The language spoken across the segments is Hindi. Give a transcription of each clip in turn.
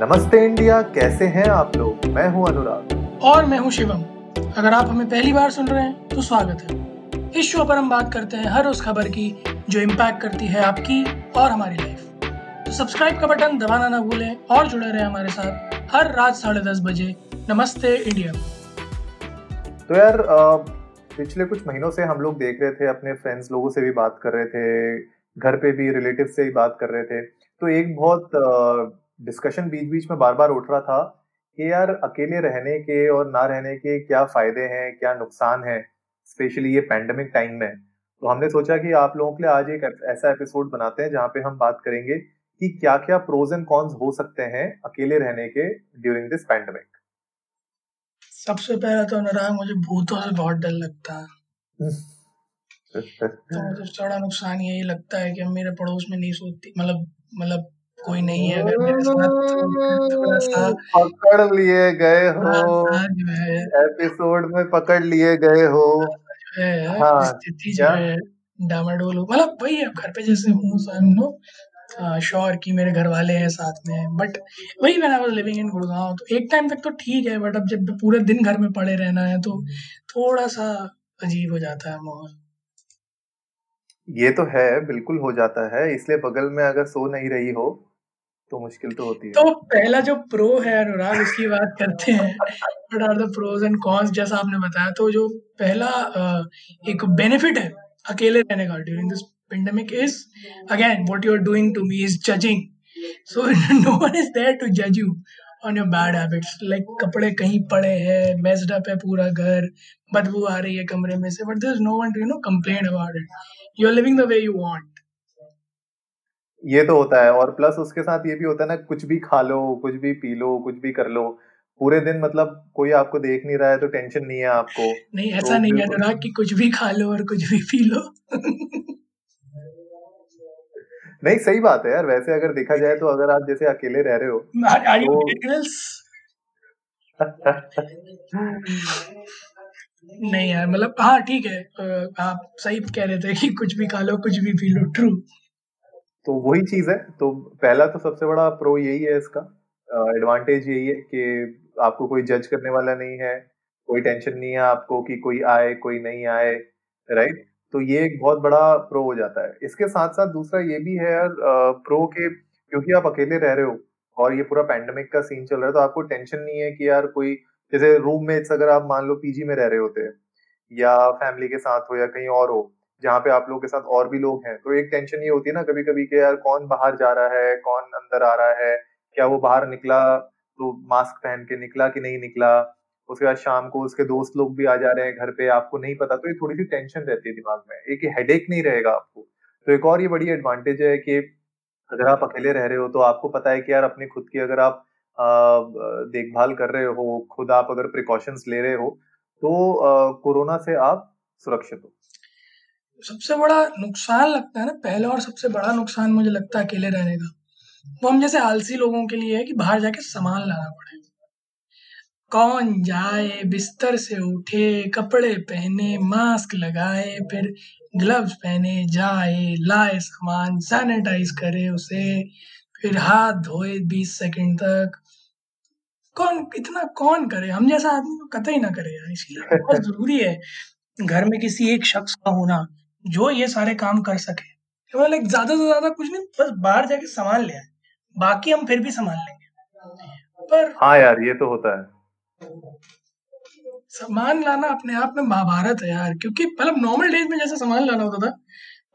नमस्ते इंडिया कैसे हैं आप लोग? मैं हूँ अनुराग। और मैं हूँ शिवम। अगर आप हमें पहली बार सुन रहे हैं तो स्वागत है। इस शो पर हम बात करते हैं हर उस खबर की जो इम्पैक्ट करती है आपकी और हमारी लाइफ तो सब्सक्राइब का बटन दबाना ना भूलें और जुड़े रहे हमारे साथ हर रात साढ़े दस बजे। नमस्ते इंडिया। तो यार पिछले कुछ महीनों से हम लोग देख रहे थे अपने फ्रेंड्स लोगों से भी बात कर रहे थे घर पे भी रिलेटिव से ही बात कर रहे थे। तो एक बहुत डिस्कशन बीच बीच में बार बार उठ रहा था कि यार अकेले रहने के और ना रहने के क्या फ़ायदे हैं क्या नुकसान है स्पेशली ये पैंडमिक टाइम में। तो हमने सोचा कि आप लोगों के लिए आज एक ऐसा एपिसोड बनाते हैं जहाँ पे हम बात करेंगे कि क्या क्या प्रोज एंड कॉन्स हो सकते हैं अकेले रहने के ड्यूरिंग दिस पैंडमिक सबसे पहला तो अनुराग मुझे भूतों से बहुत डर लगता है। तो मुझे थोड़ा नुकसान यही लगता है कि मेरे पड़ोस में नहीं सोती मतलब मतलब कोई नहीं है अगर मेरे साथ थोड़ा सा पकड़ लिए गए हो। एपिसोड में पकड़ लिए गए हो। हाँ, स्थिति जो है डामाडोल मतलब वही है घर पे जैसे हूँ सो नो श्योर कि मेरे घर वाले हैं साथ में बट वही मैंने आई लिविंग इन गुड़गांव तो एक टाइम तक तो ठीक है बट अब जब पूरे दिन घर में पड़े रहना है तो थोड़ा सा अजीब हो जाता है माहौल। ये तो है बिल्कुल हो जाता है इसलिए बगल में अगर सो नहीं रही हो तो मुश्किल तो होती है। तो पहला जो प्रो है अनुराग, उसकी बात करते हैं। What are the pros and cons जैसा आपने बताया तो जो पहला एक बेनिफिट है, अकेले रहने का during this pandemic is again what you are doing to me is judging so no one is there to जज you on your bad habits like कपड़े कहीं पड़े हैं मेस्ड अप है पूरा घर, बदबू आ रही है कमरे में से but there is no one to you know complain about it you are living the way you want ये तो होता है और प्लस उसके साथ ये भी होता है ना कुछ भी खा लो कुछ भी पी लो कुछ भी कर लो पूरे दिन मतलब कोई आपको देख नहीं रहा है तो टेंशन नहीं है आपको। नहीं ऐसा तो नहीं है अनुराग कि कुछ भी खा लो और कुछ भी पी लो। नहीं सही बात है यार वैसे अगर देखा जाए तो अगर आप जैसे अकेले रह रहे हो तो... नहीं यार मतलब हाँ ठीक है आप सही कह रहे थे कि कुछ भी खा लो कुछ भी पी लो ट्रू तो वही चीज़ है। तो पहला तो सबसे बड़ा प्रो यही है इसका। एडवांटेज uh, यही है कि आपको कोई जज करने वाला नहीं है कोई टेंशन नहीं है आपको कि कोई आए कोई नहीं आए राइट तो ये एक बहुत बड़ा प्रो हो जाता है। इसके साथ साथ दूसरा ये भी है यार प्रो के क्योंकि आप अकेले रह रहे हो और ये पूरा पैंडमिक का सीन चल रहा है तो आपको टेंशन नहीं है कि यार कोई जैसे रूममेट्स अगर आप मान लो पीजी में रह रहे होते हैं या फैमिली के साथ हो या कहीं और हो जहाँ पे आप लोग के साथ और भी लोग हैं। तो एक टेंशन ये होती है ना कभी कभी कि यार कौन बाहर जा रहा है, कौन अंदर आ रहा है, क्या वो बाहर निकला तो मास्क पहन के निकला कि नहीं निकला? उसके बाद शाम को उसके दोस्त लोग भी आ जा रहे हैं घर पे, आपको नहीं पता तो ये थोड़ी सी टेंशन रहती है दिमाग में। एक हेडेक नहीं रहेगा आपको। तो एक और ये बड़ी एडवांटेज है कि अगर आप अकेले रह रहे हो तो आपको पता है कि यार अपनी खुद की अगर आप देखभाल कर रहे हो, खुद आप अगर प्रिकॉशंस ले रहे हो तो कोरोना से आप सुरक्षित हो। सबसे बड़ा नुकसान लगता है ना पहला और सबसे बड़ा नुकसान मुझे लगता है अकेले रहने का वो हम जैसे आलसी लोगों के लिए है कि बाहर जाके सामान लाना पड़े। कौन जाए बिस्तर से उठे कपड़े पहने मास्क लगाए फिर ग्लव्स पहने जाए लाए सामान सैनिटाइज करे उसे फिर हाथ धोए बीस सेकंड तक। कौन इतना कौन करे? हम जैसा आदमी तो कतई ना करे यार इसलिए बहुत ज़रूरी है। घर में किसी एक शख्स का होना जो ये सारे काम कर सके। तो लाइक ज़्यादा से ज़्यादा कुछ नहीं बस बाहर जाके सामान ले। आए बाकी हम फिर भी संभाल लेंगे। पर हाँ यार ये तो होता है। सामान लाना अपने आप में महाभारत है यार क्योंकि मतलब नॉर्मल डेज़ में जैसे सामान लाना होता था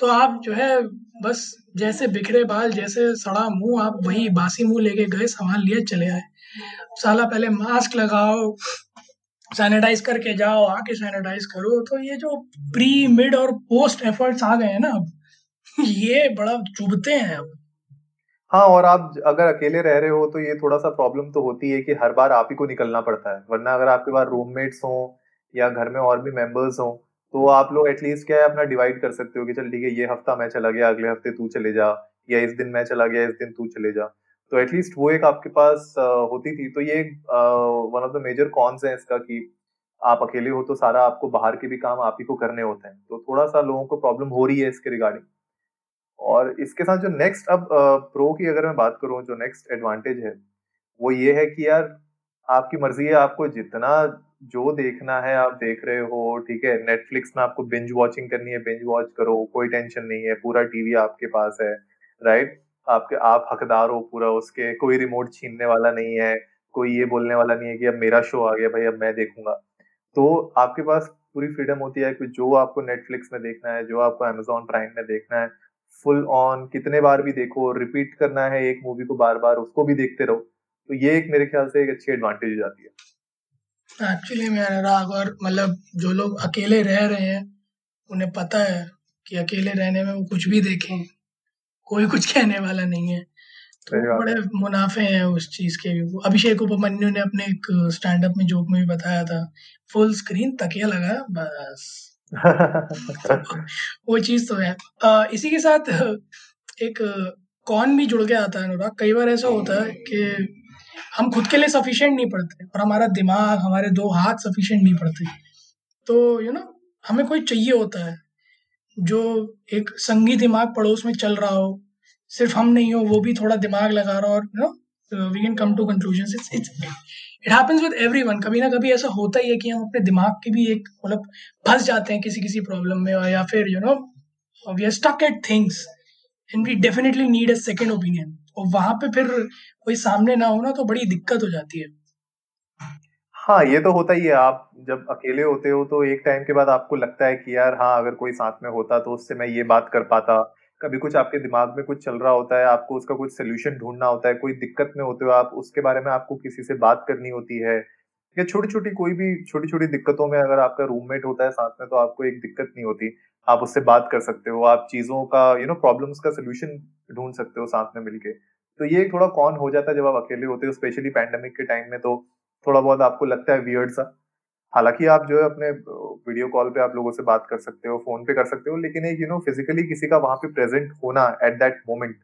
तो आप जो है बस जैसे बिखरे बाल जैसे सड़ा मुँह आप वही बासी मुँह लेके गए सामान लिए चले आए। साला पहले मास्क लगाओ सैनिटाइज करके जाओ, आके सैनिटाइज करो तो ये जो प्री मिड और पोस्ट एफर्ट्स आ गए हैं ना अब, ये बड़ा चुभते हैं अब। हाँ और आप अगर अकेले रह रहे हो तो ये थोड़ा सा प्रॉब्लम तो होती है कि हर बार आप ही को निकलना पड़ता है। वरना अगर आपके पास रूममेट्स हो, या घर में और भी मेंबर्स हो तो आप लोग एटलीस्ट क्या है, अपना डिवाइड कर सकते हो कि चल, ठीक है, ये हफ़्ता मैं चला गया, अगले हफ़्ते तू चले जा, या इस दिन मैं चला गया, इस दिन तू चले जा। तो एटलीस्ट वो एक आपके पास होती थी। तो ये one of the major cons है इसका कि आप अकेले हो तो सारा आपको बाहर के भी काम आप ही को करने होते हैं। तो थोड़ा सा लोगों को प्रॉब्लम हो रही है इसके रिगार्डिंग और इसके साथ जो नेक्स्ट अब प्रो की अगर मैं बात करूँ, जो नेक्स्ट एडवांटेज है, वो ये है कि यार, आपकी मर्ज़ी है, आपको जितना जो देखना है आप देख रहे हो, ठीक है? नेटफ्लिक्स में आपको बिंज वॉचिंग करनी है बिंज वॉच करो, कोई टेंशन नहीं है, पूरा टीवी आपके पास है राइट आपके, आप हकदार हो पूरा उसके, कोई रिमोट छीनने वाला नहीं है, कोई ये बोलने वाला नहीं है कि अब मेरा शो आ गया भाई, अब मैं देखूँगा। तो आपके पास पूरी फ्रीडम होती है कि जो आपको नेटफ्लिक्स में देखना है, जो आपको अमेजोन प्राइम में देखना है फुल ऑन कितने बार भी देखो रिपीट करना है एक मूवी को बार बार उसको भी देखते रहो। तो ये एक मेरे ख्याल से एक अच्छी एडवांटेज हो जाती है। एक्चुअली मेरा राग और मतलब जो लोग अकेले रह रहे हैं, उन्हें पता है कि अकेले रहने में वो कुछ भी देखें। कोई कुछ कहने वाला नहीं है। तो बड़े मुनाफे हैं उस चीज़ के भी। अभिषेक उपमन्यु ने अपने एक स्टैंड अप में जोक में भी बताया था फुल स्क्रीन तकिया लगा बस। वो चीज़ तो है। आ, इसी के साथ एक कौन भी जुड़ के आता है अनुराग। कई बार ऐसा होता है कि हम खुद के लिए सफिशिएंट नहीं पढ़ते और हमारा दिमाग हमारे दो हाथ सफिशिएंट नहीं पढ़ते। तो यू you नो know, हमें कोई चाहिए होता है। जो एक संगी दिमाग पड़ोस में चल रहा हो, सिर्फ़ हम नहीं हो, वो भी थोड़ा दिमाग लगा रहा हो और you know we can come to conclusion it happens with everyone कभी ना कभी ऐसा होता ही है कि हम अपने दिमाग के भी एक मतलब फंस जाते हैं किसी किसी प्रॉब्लम में या फिर you know we are stuck at things and we definitely need a second opinion और वहाँ पे फिर कोई सामने ना हो ना तो बड़ी दिक्कत हो जाती है। हाँ ये तो होता ही है। आप जब अकेले होते हो तो एक टाइम के बाद आपको लगता है कि यार हाँ अगर कोई साथ में होता तो उससे मैं ये बात कर पाता। कभी कुछ आपके दिमाग में कुछ चल रहा होता है, आपको उसका कुछ सोल्यूशन ढूंढना होता है, कोई दिक्कत में होते हो आप, उसके बारे में आपको किसी से बात करनी होती है। या छोटी छोटी कोई भी छोटी छोटी दिक्कतों में अगर आपका रूममेट होता है साथ में तो आपको एक दिक्कत नहीं होती। आप उससे बात कर सकते हो, आप चीज़ों का यू नो प्रॉब्लम्स का सोल्यूशन ढूंढ सकते हो साथ में मिलके। तो ये थोड़ा कौन हो जाता है जब आप अकेले होते हो स्पेशली पैंडेमिक के टाइम में तो थोड़ा बहुत आपको लगता है वियर्ड सा। हालाँकि आप जो है अपने वीडियो कॉल पे आप लोगों से बात कर सकते हो फ़ोन पे कर सकते हो लेकिन एक यू नो फिजिकली किसी का वहाँ पे प्रेजेंट होना एट दैट मोमेंट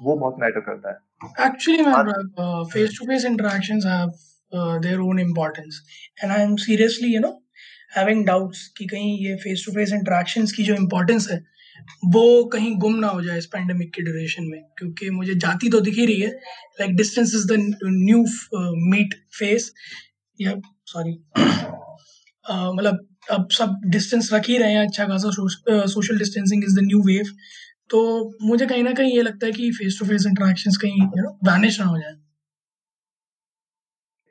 वो बहुत मैटर करता है। Actually man face to face interactions have their own importance and I am seriously you know having doubts कि कहीं ये फेस टू फेस इंटरेक्शंस की जो इंपॉर्टेंस है वो कहीं गुम ना हो जाए इस पैंडेमिक के ड्यूरेशन में क्योंकि मुझे जाती तो दिख ही रही है like distance is the new meet face या सॉरी मतलब अब सब डिस्टेंस रख ही रहे हैं अच्छा खासा social distancing is the new wave तो मुझे कहीं ना कहीं ये लगता है कि फेस टू फेस इंटरेक्शंस कहीं यू नो वैनिश ना हो जाए।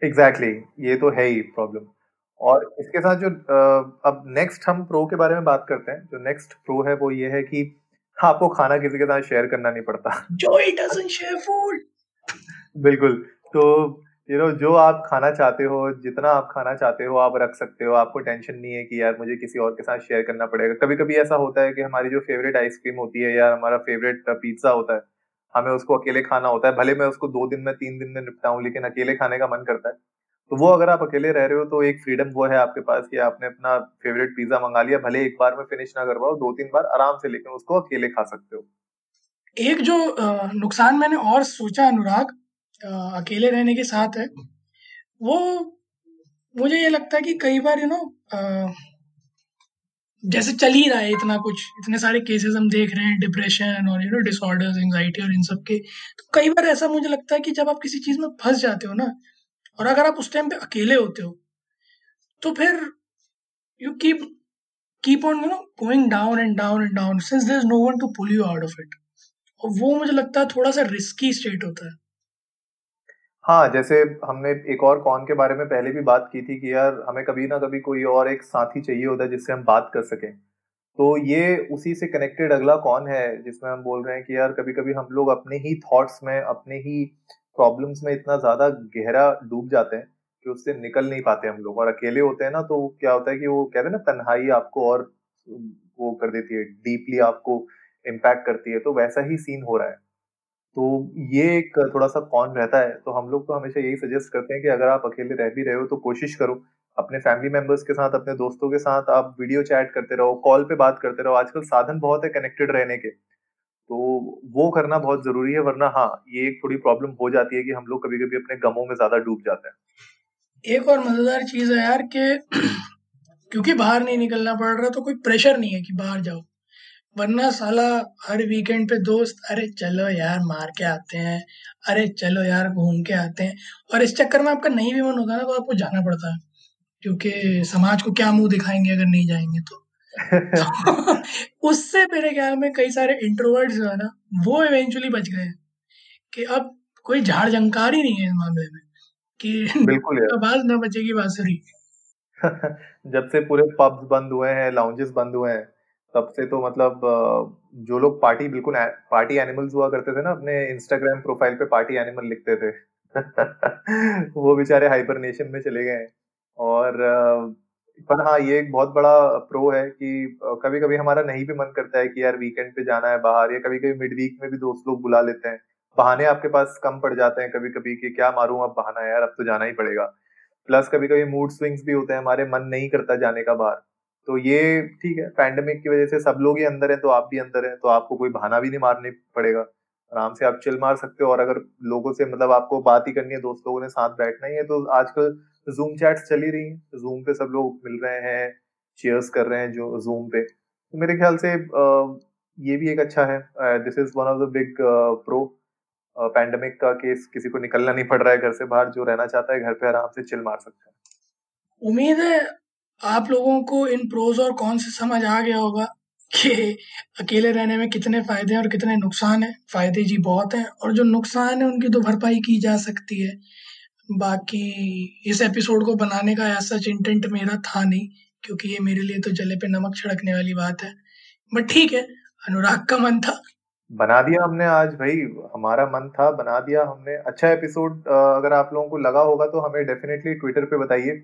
एग्जैक्टली exactly, ये तो है ही प्रॉब्लम और इसके साथ जो अब नेक्स्ट हम प्रो के बारे में बात करते हैं। जो नेक्स्ट प्रो है वो ये है कि आपको खाना किसी के साथ शेयर करना नहीं पड़ता। जो डजंट शेयर फ़ूड बिल्कुल। तो यू नो जो आप खाना चाहते हो जितना आप खाना चाहते हो आप रख सकते हो। आपको टेंशन नहीं है कि यार मुझे किसी और के साथ शेयर करना पड़ेगा। कभी कभी ऐसा होता है कि हमारी जो फेवरेट आइसक्रीम होती है या हमारा फेवरेट पिज्जा होता है हमें उसको अकेले खाना होता है। भले मैं उसको दो दिन में तीन दिन में निपटाऊं लेकिन अकेले खाने का मन करता है। तो वो अगर आप अकेले रह रहे हो तो एक फ्रीडम वो है आपके पास कि आपने अपना फेवरेट पिज्जा मंगा लिया, भले एक बार में फिनिश ना करवाओ दो तीन बार आराम से लेकिन उसको अकेले खा सकते हो। एक जो नुकसान मैंने और सोचा अनुराग अकेले रहने के साथ है, वो, मुझे ये लगता है कि कई बार यू नो जैसे चल ही रहा है इतना कुछ, इतने सारे केसेस हम देख रहे हैं डिप्रेशन और यू नो डिसऑर्डर्स एंजाइटी और इन सब के तो कई बार ऐसा मुझे लगता है कि जब आप किसी चीज़ में फंस जाते हो ना और अगर आप उस टाइम पे अकेले होते हो तो फिर you keep keep on you know going down and down and down since there is no one to pull you out of it और वो मुझे लगता है थोड़ा सा रिस्की स्टेट होता है। हाँ जैसे हमने एक और कौन के बारे में पहले भी बात की थी कि यार, हमें कभी ना कभी कोई और एक साथी चाहिए होता है जिससे हम बात कर सकें। तो ये उसी से कनेक्टेड अगला कौन है जिसमें हम बोल रहे हैं कि यार कभी कभी हम लोग अपने ही थॉट्स में, अपने ही प्रॉब्लम्स में इतना ज़्यादा गहरा डूब जाते हैं कि उससे निकल नहीं पाते हम लोग। और अकेले होते हैं ना तो क्या होता है कि वो कहते हैं ना, तन्हाई आपको और वो कर देती है डीपली आपको इम्पैक्ट करती है। तो वैसा ही सीन हो रहा है। तो ये एक थोड़ा सा कौन रहता है। तो हम लोग तो हमेशा यही सजेस्ट करते हैं कि अगर आप अकेले रह भी रहे हो तो कोशिश करो। अपने फैमिली मेंबर्स के साथ, अपने दोस्तों के साथ आप वीडियो चैट करते रहो कॉल पे बात करते रहो। आजकल साधन बहुत है कनेक्टेड रहने के। तो वो करना बहुत ज़रूरी है, वरना हाँ ये एक थोड़ी प्रॉब्लम हो जाती है कि हम लोग कभी कभी अपने गमों में ज़्यादा डूब जाते हैं। एक और मज़ेदार चीज़ है यार कि क्योंकि बाहर नहीं निकलना पड़ रहा तो कोई प्रेशर नहीं है कि बाहर जाओ। वरना साला हर वीकेंड पे दोस्त, अरे चलो यार मार के आते हैं, अरे चलो यार घूम के आते हैं। और इस चक्कर में आपका नहीं भी मन होता ना तो आपको जाना पड़ता है, क्योंकि समाज को क्या मुँह दिखाएँगे अगर नहीं जाएँगे तो। उससे मेरे ख्याल में कई सारे इंट्रोवर्ट्स जो है ना वो इवेंचुअली बच गए कि अब कोई झाड़ झंकार ही नहीं है इस मामले में कि बिल्कुल आवाज़ न बचेगी बांसुरी। जब से पूरे पब्स बंद हुए हैं लाउंजेस बंद हुए हैं तब से तो मतलब जो लोग पार्टी बिल्कुल पार्टी एनिमल्स हुआ करते थे ना अपने इंस्टाग्राम प्रोफ़ाइल पे पार्टी एनिमल लिखते थे वो बेचारे हाइबरनेशन में चले गए और पर हाँ ये एक बहुत बड़ा प्रो है कि कभी कभी हमारा नहीं भी मन करता है कि यार वीकेंड पे जाना है बाहर या कभी कभी मिड वीक में भी दोस्त लोग बुला लेते हैं। बहाने आपके पास कम पड़ जाते हैं कभी कभी कि क्या मारूं अब बहाना यार, अब तो जाना ही पड़ेगा। प्लस कभी कभी मूड स्विंग्स भी होते हैं, हमारे मन नहीं करता जाने का बाहर। तो ये ठीक है पैंडेमिक की वजह से सब लोग ही अंदर हैं तो आप भी अंदर हैं तो आपको कोई बहाना भी नहीं मारने पड़ेगा। आराम से आप चिल मार सकते हो और अगर लोगों से मतलब आपको बात ही करनी है, दोस्त लोगों ने साथ बैठना ही है तो आजकल जूम चैट्स चल ही रही हैं। जूम पे सब लोग मिल रहे हैं चेयर्स कर रहे हैं जो जूम पे। तो मेरे ख्याल से ये भी एक अच्छा है। This is one of the big pro pandemic का केस किसी को निकलना नहीं पड़ रहा है घर से बाहर, जो रहना चाहता है घर पे आराम से चिल मार सकता है। उम्मीद है आप लोगों को इन प्रोज और कौन से समझ आ गया होगा। कि अकेले रहने में कितने फ़ायदे हैं और कितने नुकसान हैं। फ़ायदे जी बहुत हैं और जो नुकसान है, उनकी तो भरपाई की जा सकती है। बाकी इस एपिसोड को बनाने का ऐसा इंटेंट मेरा था नहीं, क्योंकि ये मेरे लिए तो जले पे नमक छिड़कने वाली बात है। बट ठीक है, अनुराग का मन था। बना दिया हमने आज भाई, हमारा मन था, बना दिया हमने। अच्छा एपिसोड अगर आप लोगों को लगा होगा तो हमें डेफिनेटली ट्विटर पे बताइए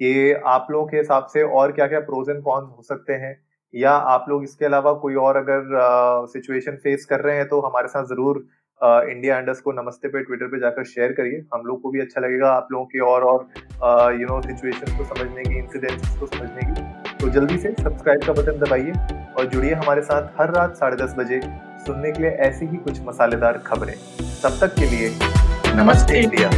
कि आप लोगों के हिसाब से और क्या क्या प्रोज एंड कॉन्स हो सकते हैं। या आप लोग इसके अलावा कोई और अगर सिचुएशन फेस कर रहे हैं तो हमारे साथ ज़रूर इंडिया अंडर्स को नमस्ते पे ट्विटर पे जाकर शेयर करिए। हम लोग को भी अच्छा लगेगा आप लोगों की और और यू नो सिचुएशन को समझने की इंसिडेंट्स को समझने की। तो जल्दी से सब्सक्राइब का बटन दबाइए और जुड़िए हमारे साथ हर रात साढ़े दस बजे सुनने के लिए ऐसी ही कुछ मसालेदार खबरें। तब तक के लिए नमस्ते इंडिया